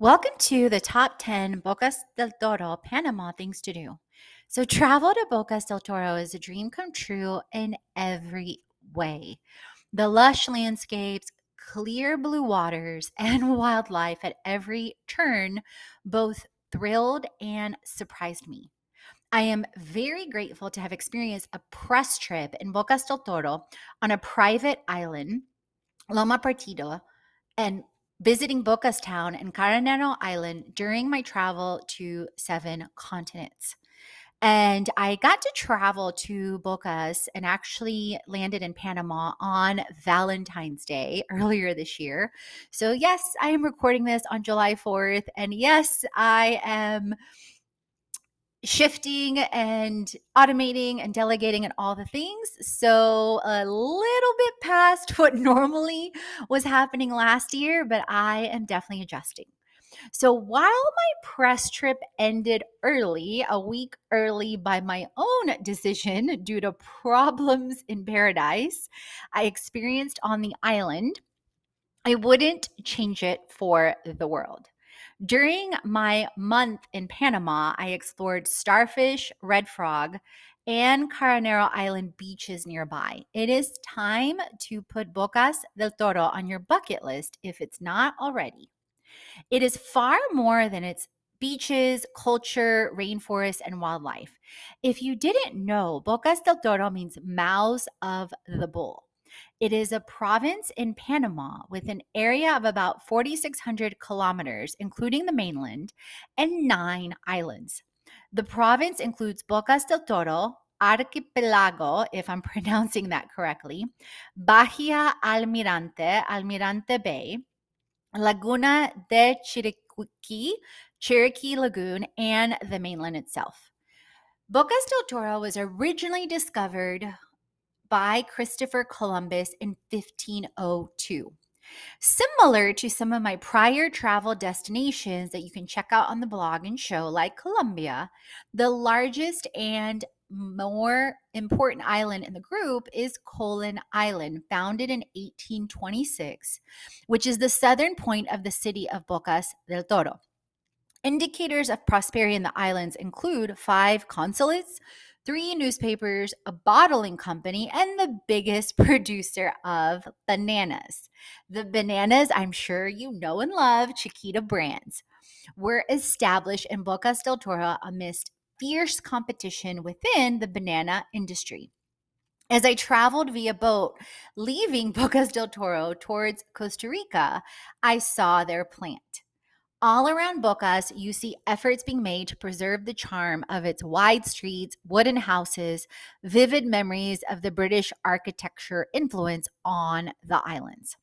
Welcome to the top 10 Bocas del Toro Panama things to do. So, travel to Bocas del Toro is a dream come true in every way. The lush landscapes, clear blue waters, and wildlife at every turn both thrilled and surprised me. I am very grateful to have experienced a press trip in Bocas del Toro on a private island, Loma Partida, and visiting Bocas Town and Carnero Island during my travel to seven continents. And I got to travel to Bocas and actually landed in Panama on Valentine's Day earlier this year. So, yes, I am recording this on July 4th. And yes, I am shifting and automating and delegating and all the things. So, a little bit past what normally was happening last year, but I am definitely adjusting. So, while my press trip ended early, a week early by my own decision due to problems in paradise I experienced on the island, I wouldn't change it for the world. During my month in Panama, I explored Starfish, Red Frog, and Carnero Island beaches nearby. It is time to put Bocas del Toro on your bucket list if it's not already. It is far more than its beaches, culture, rainforest, and wildlife. If you didn't know, Bocas del Toro means mouths of the bull. It is a province in Panama with an area of about 4,600 kilometers, including the mainland, and nine islands. The province includes Bocas del Toro, Archipelago, if I'm pronouncing that correctly, Bahia Almirante, Almirante Bay, Laguna de Chiriquí, Chiriqui Lagoon, and the mainland itself. Bocas del Toro was originally discovered by Christopher Columbus in 1502. Similar to some of my prior travel destinations that you can check out on the blog and show, like Colombia, the largest and more important island in the group is Colon Island, founded in 1826, which is the southern point of the city of Bocas del Toro. Indicators of prosperity in the islands include five consulates, three newspapers, a bottling company, and the biggest producer of bananas. The bananas, I'm sure you know and love, Chiquita brands, were established in Bocas del Toro amidst fierce competition within the banana industry. As I traveled via boat leaving Bocas del Toro towards Costa Rica, I saw their plant. All around Bocas, you see efforts being made to preserve the charm of its wide streets, wooden houses, vivid memories of the British architecture influence on the islands.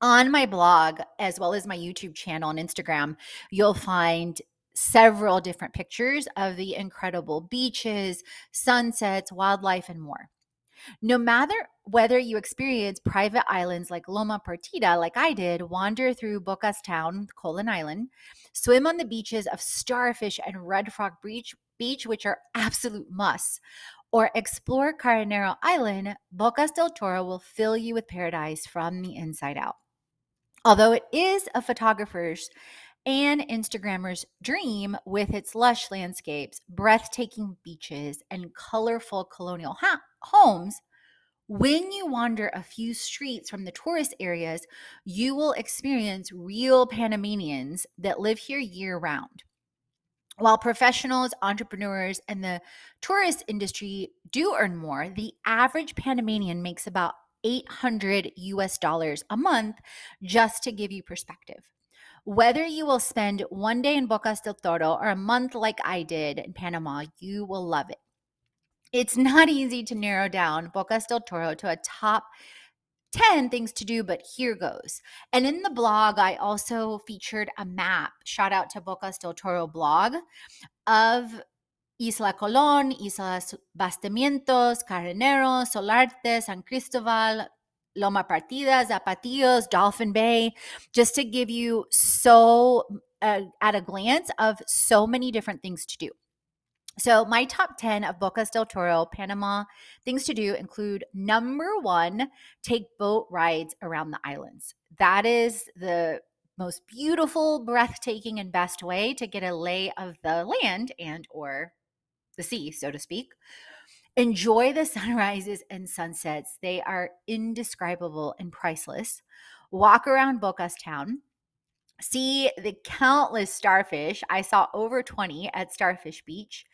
On my blog, as well as my YouTube channel and Instagram, you'll find several different pictures of the incredible beaches, sunsets, wildlife, and more. No matter whether you experience private islands like Loma Partida, like I did, wander through Bocas Town, Colon Island, swim on the beaches of Starfish and Red Frog Beach, Beach which are absolute musts, or explore Carnero Island, Bocas del Toro will fill you with paradise from the inside out. Although it is a photographer's and Instagrammer's dream with its lush landscapes, breathtaking beaches, and colorful colonial ha- homes, When you wander a few streets from the tourist areas, you will experience real Panamanians that live here year round. While professionals, entrepreneurs, and the tourist industry do earn more, the average Panamanian makes about 800 US dollars a month, just to give you perspective. Whether you will spend one day in Bocas del Toro or a month like I did in Panama, you will love it. It's not easy to narrow down Bocas del Toro to a top 10 things to do, but here goes. And in the blog, I also featured a map, shout out to Bocas del Toro blog, of Isla Colon, Islas Bastimentos, Carnero, Solarte, San Cristobal, Loma Partida, Zapatillos, Dolphin Bay, just to give you so uh, at a glance of so many different things to do. So, my top 10 of Bocas del Toro, Panama things to do include number one, take boat rides around the islands. That is the most beautiful, breathtaking, and best way to get a lay of the land and or the sea, so to speak. Enjoy the sunrises and sunsets. They are indescribable and priceless. Walk around Bocas town see the countless starfish. I saw over 20 at Starfish Beach.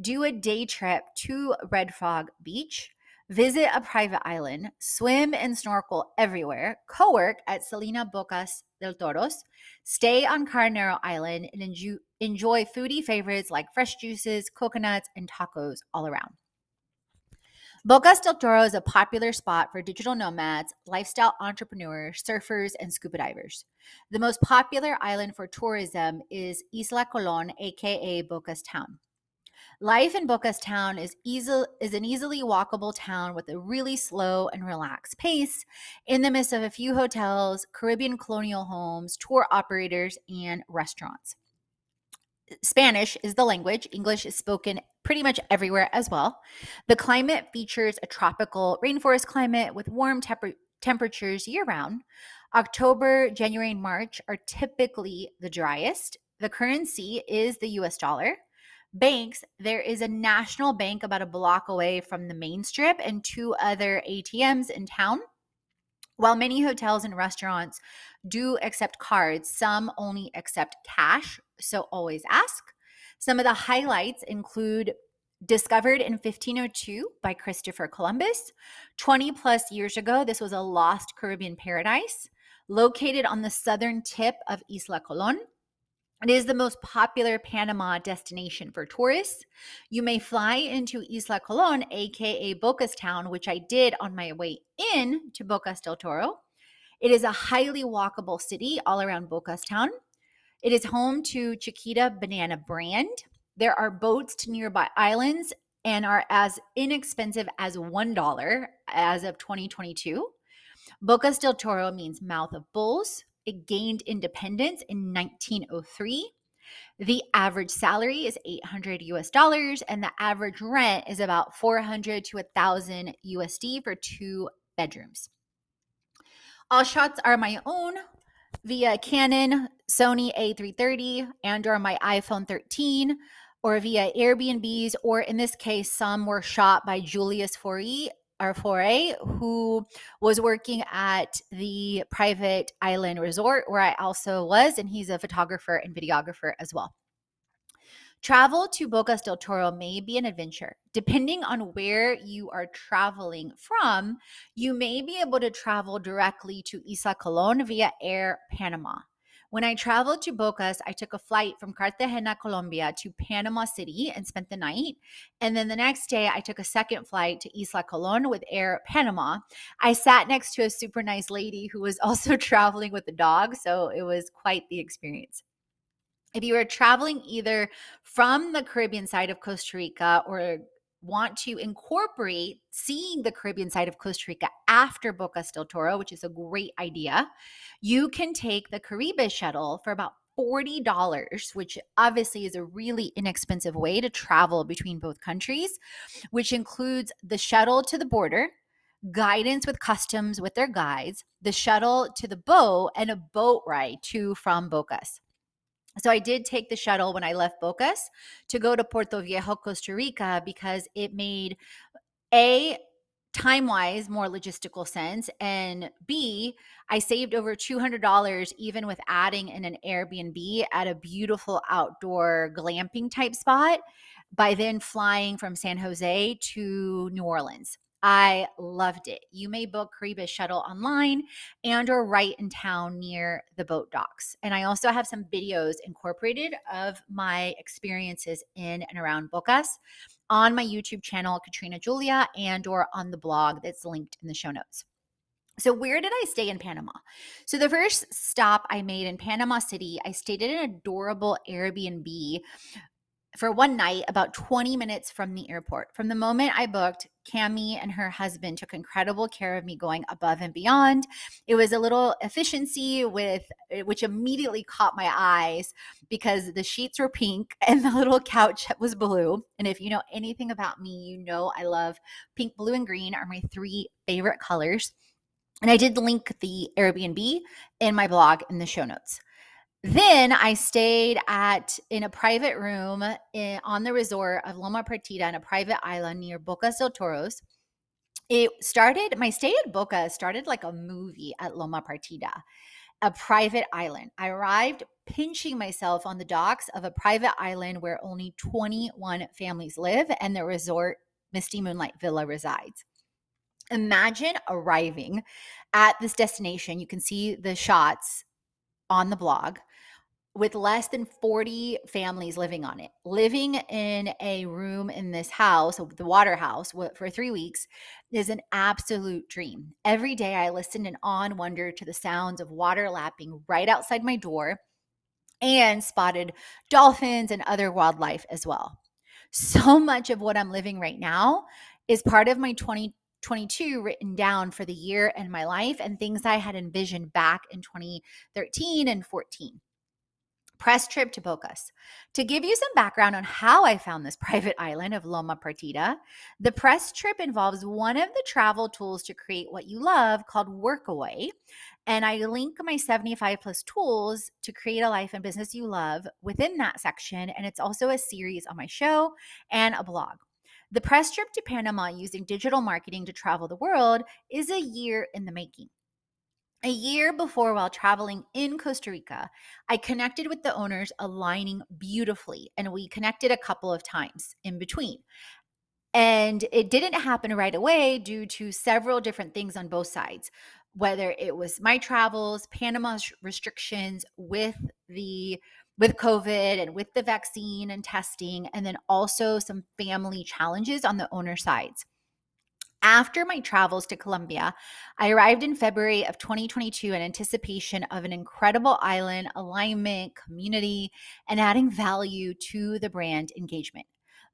Do a day trip to Red Frog Beach. Visit a private island, swim and snorkel everywhere, co work at Selina Bocas del Toros, stay on Carnero Island, and enjoy foodie favorites like fresh juices, coconuts, and tacos all around. Bocas del Toro is a popular spot for digital nomads, lifestyle entrepreneurs, surfers, and scuba divers. The most popular island for tourism is Isla Colon, aka Bocas Town. Life in Bocas Town is, easy, is an easily walkable town with a really slow and relaxed pace in the midst of a few hotels, Caribbean colonial homes, tour operators, and restaurants. Spanish is the language. English is spoken pretty much everywhere as well. The climate features a tropical rainforest climate with warm temperatures year round. October, January, and March are typically the driest. The currency is the US dollar. Banks, there is a national bank about a block away from the main strip and two other ATMs in town. While many hotels and restaurants do accept cards, some only accept cash, so always ask. Some of the highlights include discovered in 1502 by Christopher Columbus. 20 plus years ago, this was a lost Caribbean paradise located on the southern tip of Isla Colon. It is the most popular Panama destination for tourists. You may fly into Isla Colon, aka Bocas Town, which I did on my way in to Bocas del Toro. It is a highly walkable city all around Bocas Town. It is home to Chiquita Banana Brand. There are boats to nearby islands and are as inexpensive as $1 as of 2022. Bocas del Toro means mouth of bulls. It gained independence in 1903. The average salary is 800 US dollars and the average rent is about 400 to 1000 USD for two bedrooms. All shots are my own via Canon, Sony A330, and or my iPhone 13 or via Airbnbs or in this case some were shot by Julius Faure Arfore, who was working at the private island resort where I also was, and he's a photographer and videographer as well. Travel to Bocas del Toro may be an adventure. Depending on where you are traveling from, you may be able to travel directly to Isla Colon via Air Panama. When I traveled to Bocas, I took a flight from Cartagena, Colombia to Panama City and spent the night. And then the next day, I took a second flight to Isla Colon with Air Panama. I sat next to a super nice lady who was also traveling with a dog. So it was quite the experience. If you are traveling either from the Caribbean side of Costa Rica or want to incorporate seeing the Caribbean side of Costa Rica after Bocas del Toro, which is a great idea, you can take the Caribe shuttle for about $40, which obviously is a really inexpensive way to travel between both countries, which includes the shuttle to the border, guidance with customs with their guides, the shuttle to the boat, and a boat ride to from Bocas. So I did take the shuttle when I left Bocas to go to Puerto Viejo, Costa Rica, because it made a time wise, more logistical sense. And B, I saved over $200 even with adding in an Airbnb at a beautiful outdoor glamping type spot by then flying from San Jose to New Orleans. I loved it. You may book Caribe shuttle online and or right in town near the boat docks. And I also have some videos incorporated of my experiences in and around Bocas on my YouTube channel, Katrina Julia, and or on the blog that's linked in the show notes. So, where did I stay in Panama? So, the first stop I made in Panama City, I stayed at an adorable Airbnb for one night about 20 minutes from the airport. From the moment I booked, Cami and her husband took incredible care of me going above and beyond. It was a little efficiency with eh, which immediately caught my eyes because the sheets were pink and the little couch was blue. And if you know anything about me, you know I love pink, blue and green are my three favorite colors. And I did link the Airbnb in my blog in the show notes. Then I stayed at in a private room in, on the resort of Loma Partida in a private island near Bocas del Toros. It started my stay at Boca started like a movie at Loma Partida, a private island. I arrived pinching myself on the docks of a private island where only 21 families live and the resort Misty Moonlight Villa resides. Imagine arriving at this destination. You can see the shots on the blog with less than 40 families living on it. Living in a room in this house, the water house, for three weeks is an absolute dream. Every day I listened in awe and wonder to the sounds of water lapping right outside my door and spotted dolphins and other wildlife as well. So much of what I'm living right now is part of my 2022 written down for the year and my life and things I had envisioned back in 2013 and 14 press trip to Bocas. To give you some background on how I found this private island of Loma Partida, the press trip involves one of the travel tools to create what you love called Workaway. And I link my 75 plus tools to create a life and business you love within that section. And it's also a series on my show and a blog. The press trip to Panama using digital marketing to travel the world is a year in the making. A year before, while traveling in Costa Rica, I connected with the owners, aligning beautifully, and we connected a couple of times in between. And it didn't happen right away due to several different things on both sides, whether it was my travels, Panama's restrictions with the with COVID and with the vaccine and testing, and then also some family challenges on the owner sides. After my travels to Colombia, I arrived in February of 2022 in anticipation of an incredible island alignment, community, and adding value to the brand engagement.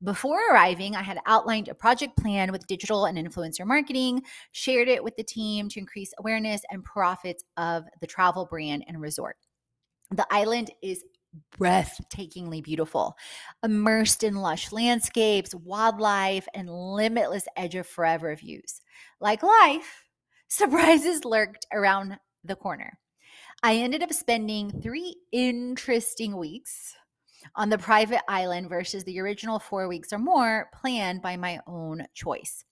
Before arriving, I had outlined a project plan with digital and influencer marketing, shared it with the team to increase awareness and profits of the travel brand and resort. The island is breathtakingly beautiful, immersed in lush landscapes, wildlife, and limitless edge of forever views. Like life, surprises lurked around the corner. I ended up spending three interesting weeks on the private island versus the original four weeks or more planned by my own choice.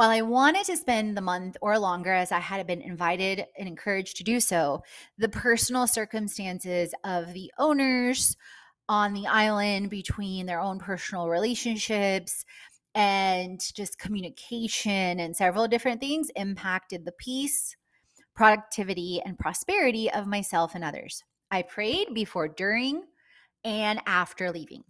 While I wanted to spend the month or longer as I had been invited and encouraged to do so, the personal circumstances of the owners on the island between their own personal relationships and just communication and several different things impacted the peace, productivity, and prosperity of myself and others. I prayed before, during, and after leaving.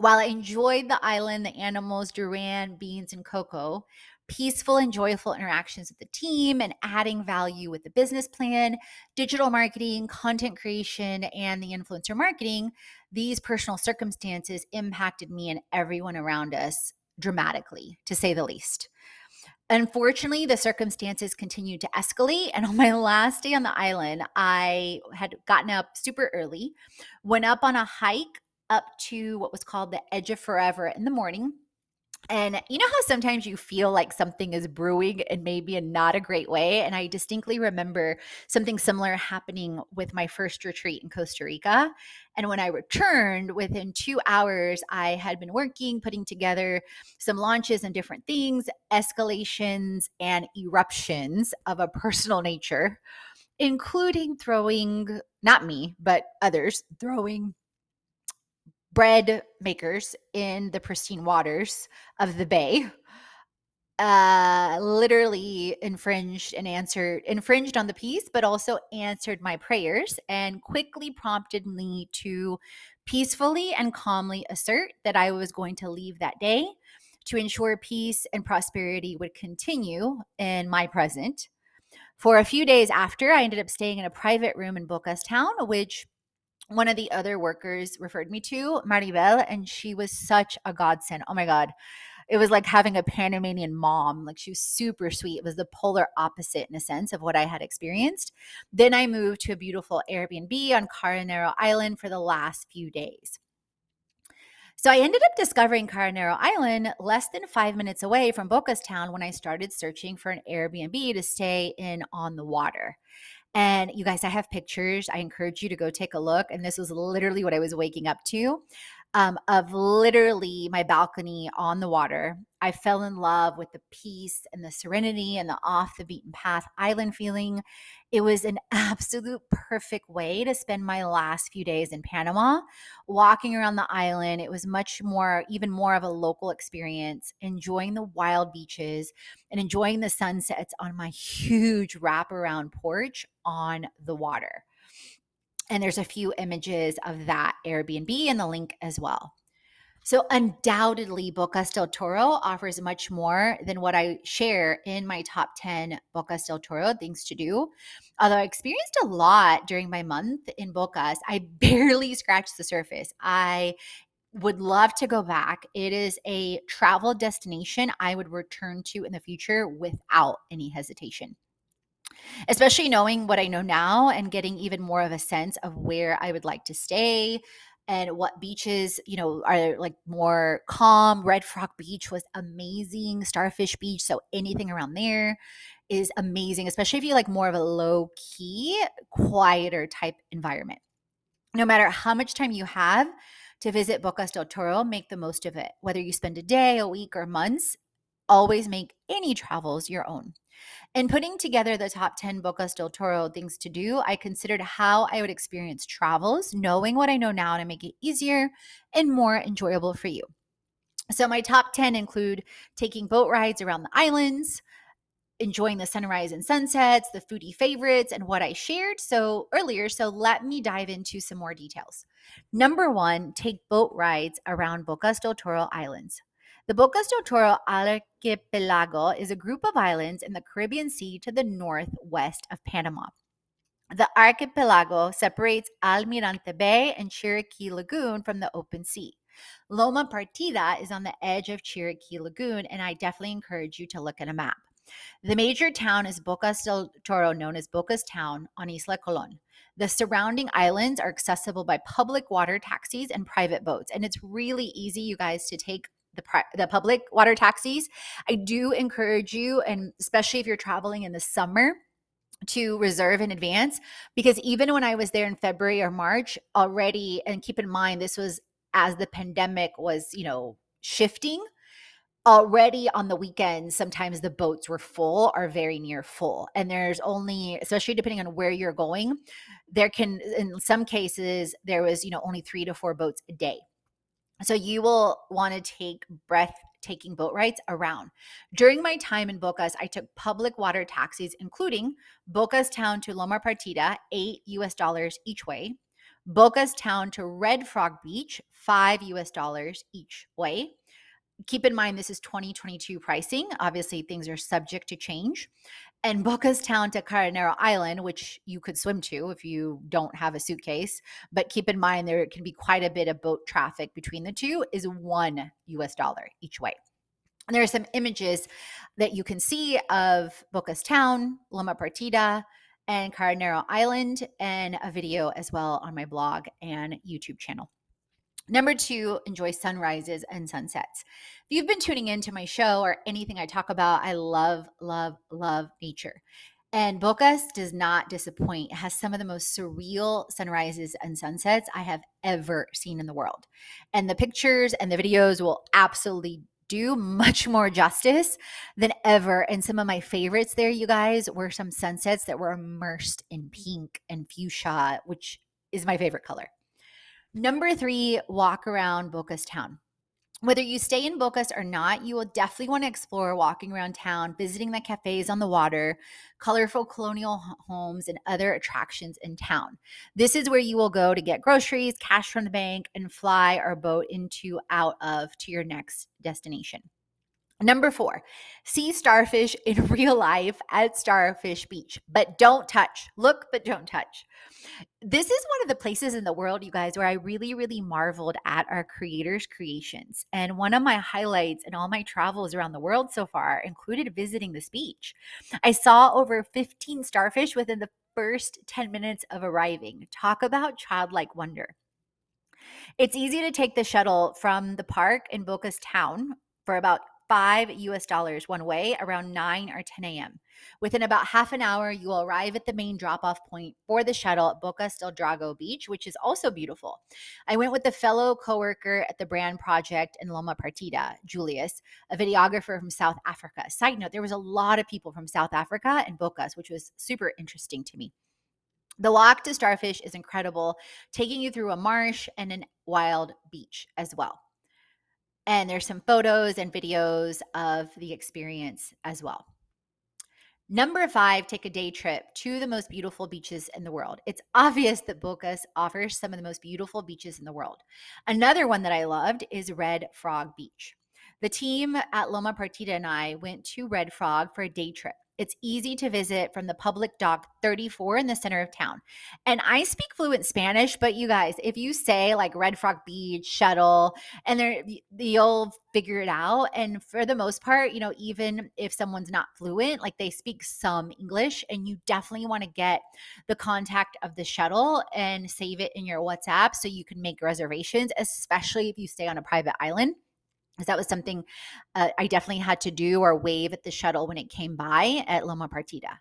While I enjoyed the island, the animals, Duran, beans, and cocoa, peaceful and joyful interactions with the team and adding value with the business plan, digital marketing, content creation, and the influencer marketing, these personal circumstances impacted me and everyone around us dramatically, to say the least. Unfortunately, the circumstances continued to escalate. And on my last day on the island, I had gotten up super early, went up on a hike up to what was called the Edge of Forever in the morning. And you know how sometimes you feel like something is brewing and maybe in not a great way? And I distinctly remember something similar happening with my first retreat in Costa Rica. And when I returned, within two hours, I had been working, putting together some launches and different things, escalations and eruptions of a personal nature, including throwing, not me, but others, throwing bread makers in the pristine waters of the bay uh literally infringed and answered infringed on the peace but also answered my prayers and quickly prompted me to peacefully and calmly assert that I was going to leave that day to ensure peace and prosperity would continue in my present. For a few days after, I ended up staying in a private room in Bocas Town, which one of the other workers referred me to, Maribel, and she was such a godsend. Oh my God. It was like having a Panamanian mom. Like she was super sweet. It was the polar opposite in a sense of what I had experienced. Then I moved to a beautiful Airbnb on Carnero Island for the last few days. So I ended up discovering Carnero Island less than five minutes away from Bocas Town when I started searching for an Airbnb to stay in on the water. And you guys, I have pictures. I encourage you to go take a look. And this was literally what I was waking up to um, of literally my balcony on the water. I fell in love with the peace and the serenity and the off the beaten path island feeling. It was an absolute perfect way to spend my last few days in Panama, walking around the island. It was much more, even more of a local experience, enjoying the wild beaches and enjoying the sunsets on my huge wraparound porch on the water. And there's a few images of that Airbnb in the link as well. So, undoubtedly, Bocas del Toro offers much more than what I share in my top 10 Bocas del Toro things to do. Although I experienced a lot during my month in Bocas, I barely scratched the surface. I would love to go back. It is a travel destination I would return to in the future without any hesitation especially knowing what I know now and getting even more of a sense of where I would like to stay and what beaches, you know, are like more calm. Red Frog Beach was amazing. Starfish Beach, so anything around there is amazing, especially if you like more of a low key, quieter type environment. No matter how much time you have to visit Bocas del Toro, make the most of it. Whether you spend a day, a week, or months, always make any travels your own. In putting together the top 10 Bocas del Toro things to do, I considered how I would experience travels, knowing what I know now to make it easier and more enjoyable for you. So, my top 10 include taking boat rides around the islands, enjoying the sunrise and sunsets, the foodie favorites, and what I shared so earlier. So let me dive into some more details. Number one, take boat rides around Bocas del Toro Islands. The Bocas del Toro Archipelago is a group of islands in the Caribbean Sea to the northwest of Panama. The archipelago separates Almirante Bay and Chiriqui Lagoon from the open sea. Loma Partida is on the edge of Chiriqui Lagoon, and I definitely encourage you to look at a map. The major town is Bocas del Toro, known as Bocas Town on Isla Colon. The surrounding islands are accessible by public water taxis and private boats, and it's really easy, you guys, to take the the public water taxis. I do encourage you, and especially if you're traveling in the summer, to reserve in advance because even when I was there in February or March already, and keep in mind this was as the pandemic was, you know, shifting. Already on the weekends, sometimes the boats were full or very near full. And there's only, especially depending on where you're going, there can, in some cases, there was, you know, only three to four boats a day. So you will want to take breathtaking boat rides around. During my time in Bocas, I took public water taxis, including Bocas Town to Loma Partida, eight US dollars each way. Bocas Town to Red Frog Beach, five US dollars each way. Keep in mind, this is 2022 pricing. Obviously, things are subject to change and Bocas Town to Carnero Island, which you could swim to if you don't have a suitcase. But keep in mind, there can be quite a bit of boat traffic between the two, is one US dollar each way. And there are some images that you can see of Bocas Town, Loma Partida, and Carnero Island, and a video as well on my blog and YouTube channel. Number two, enjoy sunrises and sunsets. If you've been tuning into my show or anything I talk about, I love, love, love nature. And Bocas does not disappoint. It has some of the most surreal sunrises and sunsets I have ever seen in the world. And the pictures and the videos will absolutely do much more justice than ever. And some of my favorites there, you guys, were some sunsets that were immersed in pink and fuchsia, which is my favorite color. Number three, walk around Bocas town. Whether you stay in Bocas or not, you will definitely want to explore walking around town, visiting the cafes on the water, colorful colonial homes, and other attractions in town. This is where you will go to get groceries, cash from the bank, and fly or boat into, out of to your next destination. Number four, see starfish in real life at Starfish Beach, but don't touch. Look, but don't touch. This is one of the places in the world, you guys, where I really, really marveled at our creators' creations. And one of my highlights in all my travels around the world so far included visiting this beach. I saw over 15 starfish within the first 10 minutes of arriving. Talk about childlike wonder. It's easy to take the shuttle from the park in Bocas Town for about five US dollars one way around 9 or 10 a.m. Within about half an hour, you will arrive at the main drop off point for the shuttle at Bocas del Drago Beach, which is also beautiful. I went with a fellow coworker at the brand project in Loma Partida, Julius, a videographer from South Africa. Side note, there was a lot of people from South Africa and Bocas, which was super interesting to me. The walk to Starfish is incredible, taking you through a marsh and an wild beach as well. And there's some photos and videos of the experience as well. Number five, take a day trip to the most beautiful beaches in the world. It's obvious that Bocas offers some of the most beautiful beaches in the world. Another one that I loved is Red Frog Beach. The team at Loma Partida and I went to Red Frog for a day trip. It's easy to visit from the public dock 34 in the center of town. And I speak fluent Spanish, but you guys, if you say like Red Frog Beach, shuttle, and they're, you'll figure it out. And for the most part, you know, even if someone's not fluent, like they speak some English, and you definitely want to get the contact of the shuttle and save it in your WhatsApp so you can make reservations, especially if you stay on a private island that was something uh, I definitely had to do or wave at the shuttle when it came by at Loma Partida.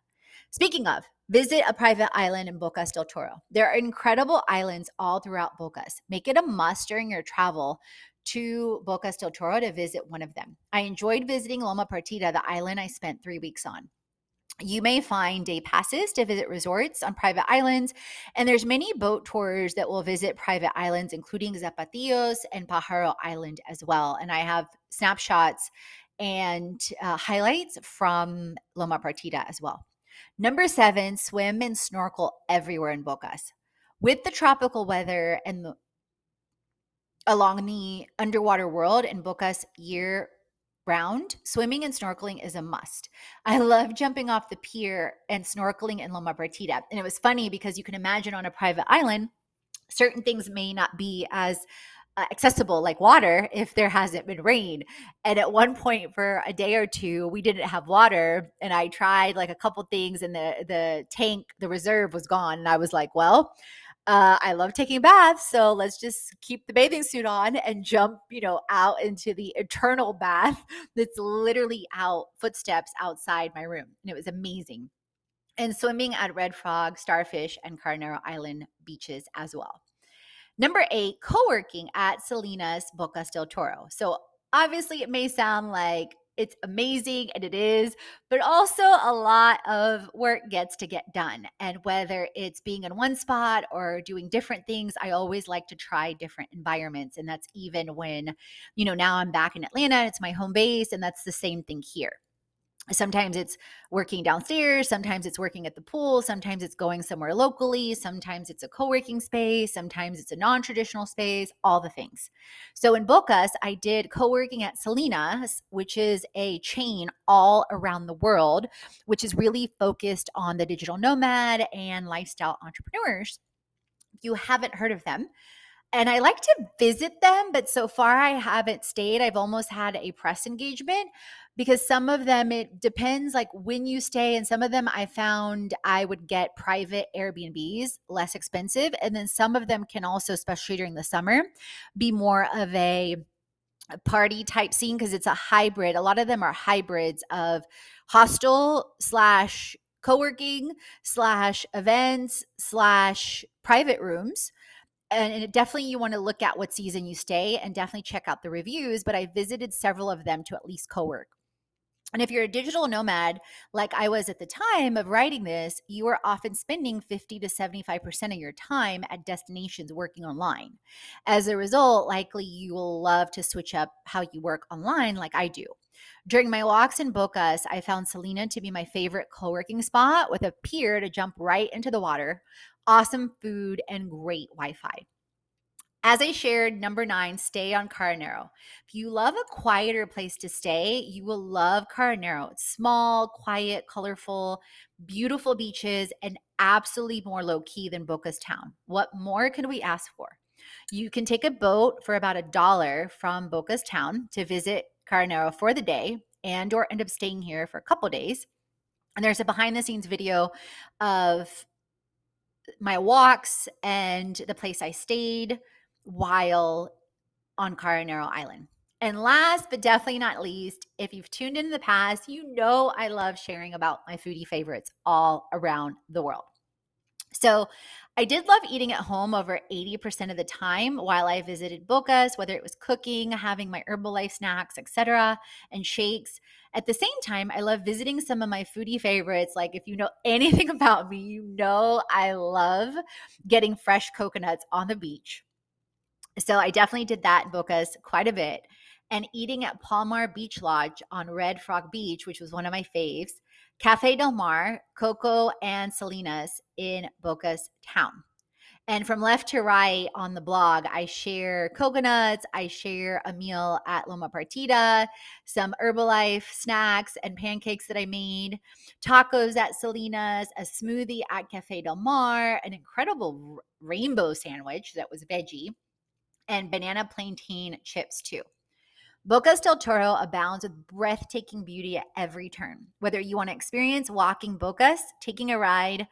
Speaking of, visit a private island in Bocas del Toro. There are incredible islands all throughout Bocas. Make it a must during your travel to Bocas del Toro to visit one of them. I enjoyed visiting Loma Partida, the island I spent three weeks on. You may find day passes to visit resorts on private islands, and there's many boat tours that will visit private islands, including Zapatillos and Pajaro Island as well. And I have snapshots and uh, highlights from Loma Partida as well. Number seven, swim and snorkel everywhere in Bocas. With the tropical weather and the, along the underwater world in Bocas year round, swimming and snorkeling is a must. I love jumping off the pier and snorkeling in Loma Partida. And it was funny because you can imagine on a private island, certain things may not be as uh, accessible like water if there hasn't been rain. And at one point for a day or two, we didn't have water and I tried like a couple things and the the tank, the reserve was gone and I was like, well, uh, I love taking baths, so let's just keep the bathing suit on and jump, you know, out into the eternal bath that's literally out footsteps outside my room, and it was amazing. And swimming at Red Frog, Starfish, and Carnero Island beaches as well. Number eight, co-working at Selina's Bocas del Toro. So obviously, it may sound like it's amazing and it is, but also a lot of work gets to get done. And whether it's being in one spot or doing different things, I always like to try different environments. And that's even when, you know, now I'm back in Atlanta, it's my home base, and that's the same thing here. Sometimes it's working downstairs, sometimes it's working at the pool, sometimes it's going somewhere locally, sometimes it's a co working space, sometimes it's a non traditional space, all the things. So in Bocas, I did co working at Selina's, which is a chain all around the world, which is really focused on the digital nomad and lifestyle entrepreneurs. If you haven't heard of them, and I like to visit them, but so far I haven't stayed. I've almost had a press engagement because some of them it depends like when you stay and some of them I found I would get private Airbnbs less expensive and then some of them can also especially during the summer be more of a party type scene because it's a hybrid. A lot of them are hybrids of hostel slash co-working slash events slash private rooms and definitely you want to look at what season you stay and definitely check out the reviews but i visited several of them to at least co-work and if you're a digital nomad, like I was at the time of writing this, you are often spending 50 to 75% of your time at destinations working online. As a result, likely you will love to switch up how you work online, like I do. During my walks in Bocas, I found Selina to be my favorite co working spot with a pier to jump right into the water, awesome food, and great Wi Fi. As I shared, number nine, stay on Carnero. If you love a quieter place to stay, you will love Carnero. It's small, quiet, colorful, beautiful beaches, and absolutely more low key than Bocas Town. What more could we ask for? You can take a boat for about a dollar from Bocas Town to visit Carenero for the day and or end up staying here for a couple days. And there's a behind the scenes video of my walks and the place I stayed while on Carnero Island. And last but definitely not least, if you've tuned in in the past, you know I love sharing about my foodie favorites all around the world. So I did love eating at home over 80% of the time while I visited Bocas, whether it was cooking, having my Herbalife snacks, etc., and shakes. At the same time, I love visiting some of my foodie favorites. Like if you know anything about me, you know I love getting fresh coconuts on the beach so I definitely did that in Bocas quite a bit. And eating at Palmar Beach Lodge on Red Frog Beach, which was one of my faves, Cafe Del Mar, Coco, and Selina's in Bocas Town. And from left to right on the blog, I share coconuts, I share a meal at Loma Partida, some Herbalife snacks and pancakes that I made, tacos at Selina's, a smoothie at Cafe Del Mar, an incredible rainbow sandwich that was veggie and banana plantain chips too. Bocas del Toro abounds with breathtaking beauty at every turn. Whether you want to experience walking Bocas, taking a ride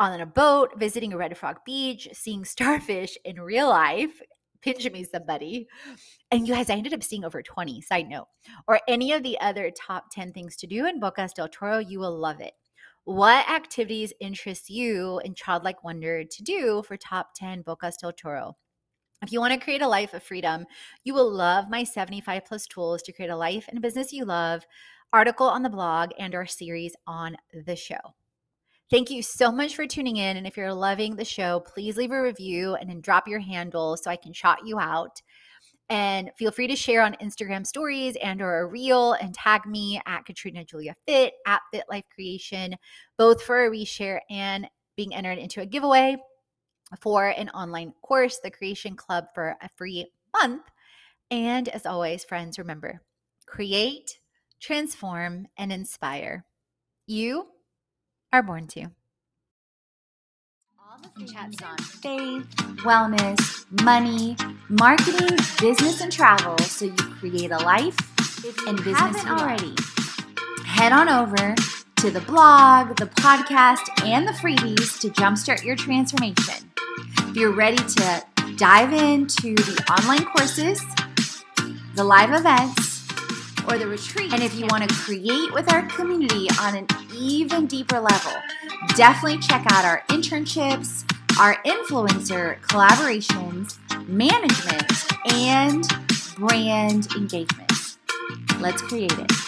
on a boat, visiting a Red Frog Beach, seeing starfish in real life, pinch me somebody. And you guys, I ended up seeing over 20, side note, or any of the other top 10 things to do in Bocas del Toro, you will love it. What activities interest you in childlike wonder to do for top 10 Bocas del Toro? If you want to create a life of freedom, you will love my 75 plus tools to create a life and business you love, article on the blog, and our series on the show. Thank you so much for tuning in. And if you're loving the show, please leave a review and then drop your handle so I can shout you out. And feel free to share on Instagram stories and or a reel and tag me at Katrina Julia Fit at Fit Life Creation, both for a reshare and being entered into a giveaway for an online course, the Creation Club for a free month. And as always, friends, remember create, transform, and inspire. You are born to. All the chats on faith, wellness, money, marketing, business, and travel so you create a life and business you already. Head on over to the blog, the podcast, and the freebies to jumpstart your transformation. If you're ready to dive into the online courses, the live events, or the retreat, and if you want to create with our community on an even deeper level, definitely check out our internships, our influencer collaborations, management, and brand engagement. Let's create it.